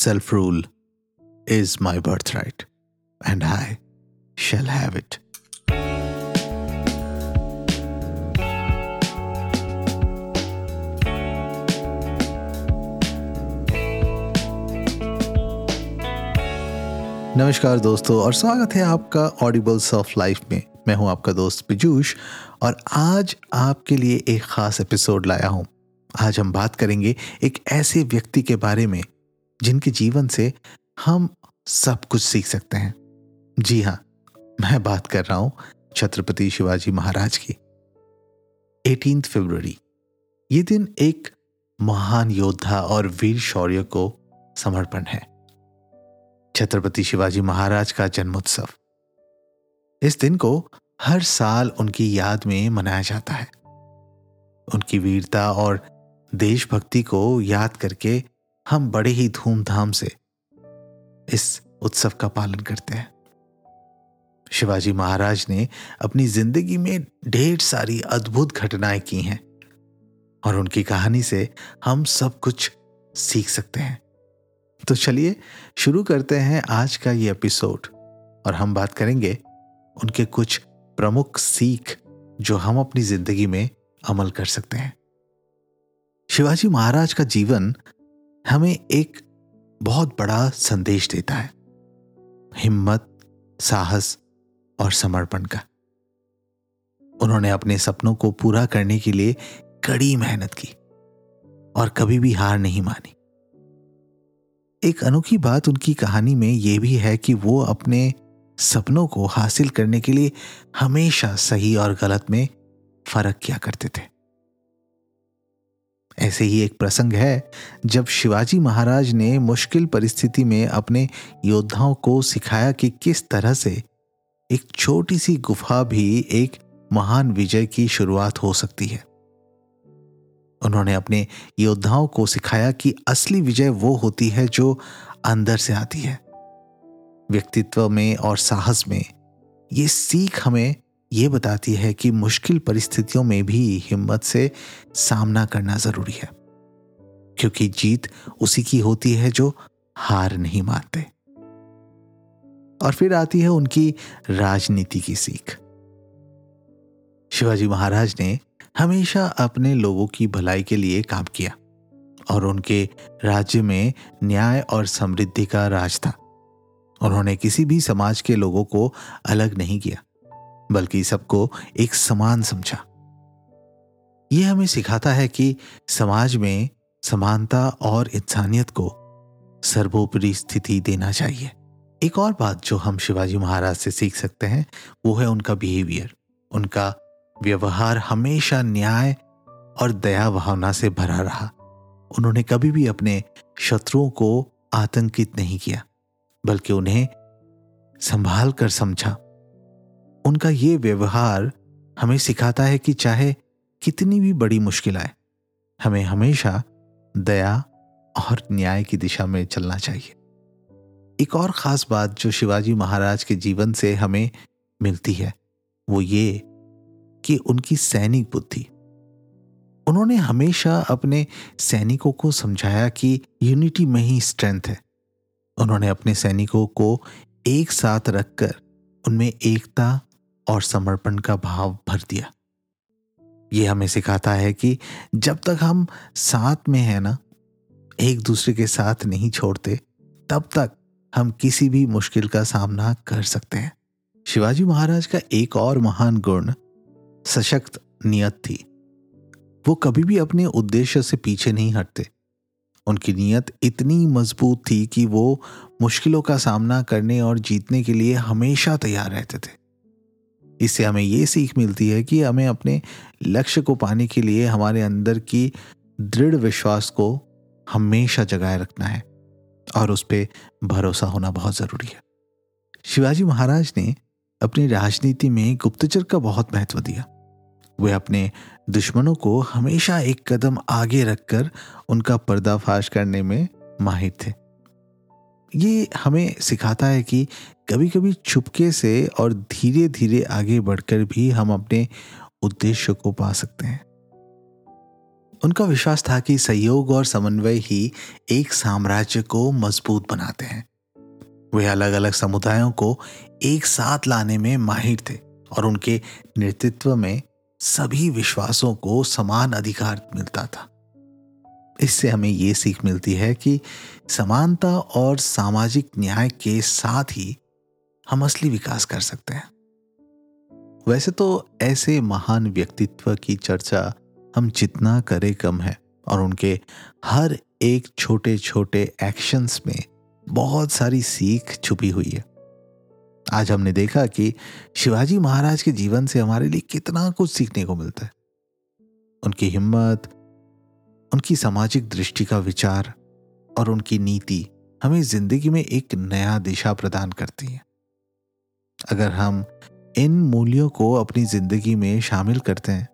self rule is my birthright, and I shall have it. नमस्कार दोस्तों और स्वागत है आपका ऑडिबल्स ऑफ़ लाइफ में मैं हूँ आपका दोस्त पिजूश और आज आपके लिए एक खास एपिसोड लाया हूँ आज हम बात करेंगे एक ऐसे व्यक्ति के बारे में जिनके जीवन से हम सब कुछ सीख सकते हैं। जी हाँ मैं बात कर रहा हूँ छत्रपति शिवाजी महाराज की। एटीन फरवरी, ये दिन एक महान योद्धा और वीर शौर्य को समर्पण है। छत्रपति शिवाजी महाराज का जन्मोत्सव। इस दिन को हर साल उनकी याद में मनाया जाता है। उनकी वीरता और देशभक्ति को याद करके हम बड़े ही धूमधाम से इस उत्सव का पालन करते हैं। शिवाजी महाराज ने अपनी ज़िंदगी में ढेर सारी अद्भुत घटनाएँ की हैं और उनकी कहानी से हम सब कुछ सीख सकते हैं। तो चलिए शुरू करते हैं आज का ये एपिसोड और हम बात करेंगे उनके कुछ प्रमुख सीख जो हम अपनी ज़िंदगी में अमल कर सकते हैं। शिवाजी महाराज का जीवन हमें एक बहुत बड़ा संदेश देता है। हिम्मत, साहस और समर्पण का। उन्होंने अपने सपनों को पूरा करने के लिए कड़ी मेहनत की और कभी भी हार नहीं मानी। एक अनोखी बात उनकी कहानी में यह भी है कि वो अपने सपनों को हासिल करने के लिए हमेशा सही और गलत में फ़र्क किया करते थे। ऐसे ही एक प्रसंग है, जब शिवाजी महाराज ने मुश्किल परिस्थिति में अपने योद्धाओं को सिखाया कि किस तरह से एक छोटी सी गुफा भी एक महान विजय की शुरुआत हो सकती है। उन्होंने अपने योद्धाओं को सिखाया कि असली विजय वो होती है जो अंदर से आती है। व्यक्तित्व में और साहस में ये सीख हमें ये बताती है कि मुश्किल परिस्थितियों में भी हिम्मत से सामना करना ज़रूरी है, क्योंकि जीत उसी की होती है जो हार नहीं मानते। और फिर आती है उनकी राजनीति की सीख। शिवाजी महाराज ने हमेशा अपने लोगों की भलाई के लिए काम किया और उनके राज्य में न्याय और समृद्धि का राज था। उन्होंने किसी भी समाज के लोगों को अलग नहीं किया। बल्कि सबको एक समान समझा। यह हमें सिखाता है कि समाज में समानता और इंसानियत को सर्वोपरि स्थिति देना चाहिए। एक और बात जो हम शिवाजी महाराज से सीख सकते हैं, वो है उनका बिहेवियर उनका व्यवहार हमेशा न्याय और दया भावना से भरा रहा। उन्होंने कभी भी अपने शत्रुओं को आतंकित नहीं किया, बल्कि उन्हें संभाल कर समझा। उनका ये व्यवहार हमें सिखाता है कि चाहे कितनी भी बड़ी मुश्किल आए, हमें हमेशा दया और न्याय की दिशा में चलना चाहिए। एक और खास बात जो शिवाजी महाराज के जीवन से हमें मिलती है, वो ये कि उनकी सैनिक बुद्धि। उन्होंने हमेशा अपने सैनिकों को समझाया कि यूनिटी में ही स्ट्रेंथ है। उन्होंने अपने सैनिकों को एक साथ रखकर उनमें एकता और समर्पण का भाव भर दिया। यह हमें सिखाता है कि जब तक हम साथ में हैं ना, एक दूसरे के साथ नहीं छोड़ते, तब तक हम किसी भी मुश्किल का सामना कर सकते हैं। शिवाजी महाराज का एक और महान गुण, सशक्त नियत थी। वो कभी भी अपने उद्देश्य से पीछे नहीं हटते। उनकी नीयत इतनी मज़बूत थी कि वो मुश्किलों का सामना करने और जीतने के लिए हमेशा तैयार रहते थे। इससे हमें ये सीख मिलती है कि हमें अपने लक्ष्य को पाने के लिए हमारे अंदर की दृढ़ विश्वास को हमेशा जगाए रखना है और उस पर भरोसा होना बहुत ज़रूरी है। शिवाजी महाराज ने अपनी राजनीति में गुप्तचर का बहुत महत्व दिया। वे अपने दुश्मनों को हमेशा एक कदम आगे रखकर उनका पर्दाफाश करने में माहिर थे। ये हमें सिखाता है कि कभी कभी छुपके से और धीरे धीरे आगे बढ़कर भी हम अपने उद्देश्य को पा सकते हैं। उनका विश्वास था कि सहयोग और समन्वय ही एक साम्राज्य को मज़बूत बनाते हैं। वे अलग अलग समुदायों को एक साथ लाने में माहिर थे और उनके नेतृत्व में सभी विश्वासों को समान अधिकार मिलता था। इससे हमें ये सीख मिलती है कि समानता और सामाजिक न्याय के साथ ही हम असली विकास कर सकते हैं। वैसे तो ऐसे महान व्यक्तित्व की चर्चा हम जितना करें कम है और उनके हर एक छोटे छोटे एक्शंस में बहुत सारी सीख छुपी हुई है। आज हमने देखा कि शिवाजी महाराज के जीवन से हमारे लिए कितना कुछ सीखने को मिलता है। उनकी हिम्मत उनकी सामाजिक दृष्टि का विचार और उनकी नीति हमें ज़िंदगी में एक नया दिशा प्रदान करती है। अगर हम इन मूल्यों को अपनी ज़िंदगी में शामिल करते हैं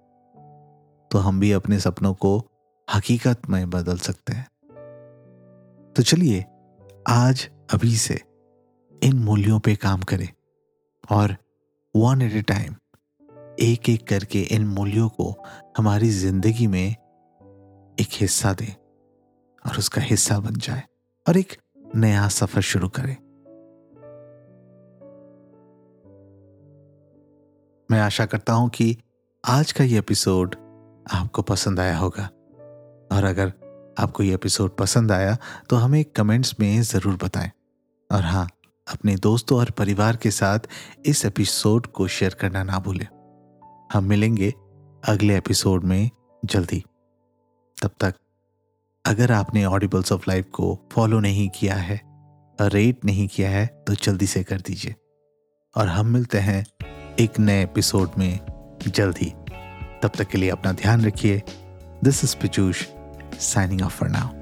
तो हम भी अपने सपनों को हकीकत में बदल सकते हैं। तो चलिए, आज अभी से इन मूल्यों पे काम करें और वन एट ए टाइम एक एक करके इन मूल्यों को हमारी ज़िंदगी में एक हिस्सा दें और उसका हिस्सा बन जाए और एक नया सफ़र शुरू करें। मैं आशा करता हूँ कि आज का ये एपिसोड आपको पसंद आया होगा। और अगर आपको ये एपिसोड पसंद आया तो हमें कमेंट्स में ज़रूर बताएँ। और हाँ अपने दोस्तों और परिवार के साथ इस एपिसोड को शेयर करना ना भूलें। हम मिलेंगे अगले एपिसोड में जल्दी। तब तक अगर आपने ऑडिबल्स ऑफ़ लाइफ को फॉलो नहीं किया है रेट नहीं किया है तो जल्दी से कर दीजिए। और हम मिलते हैं एक नए एपिसोड में जल्दी। तब तक के लिए अपना ध्यान रखिए। This is Precious signing off for now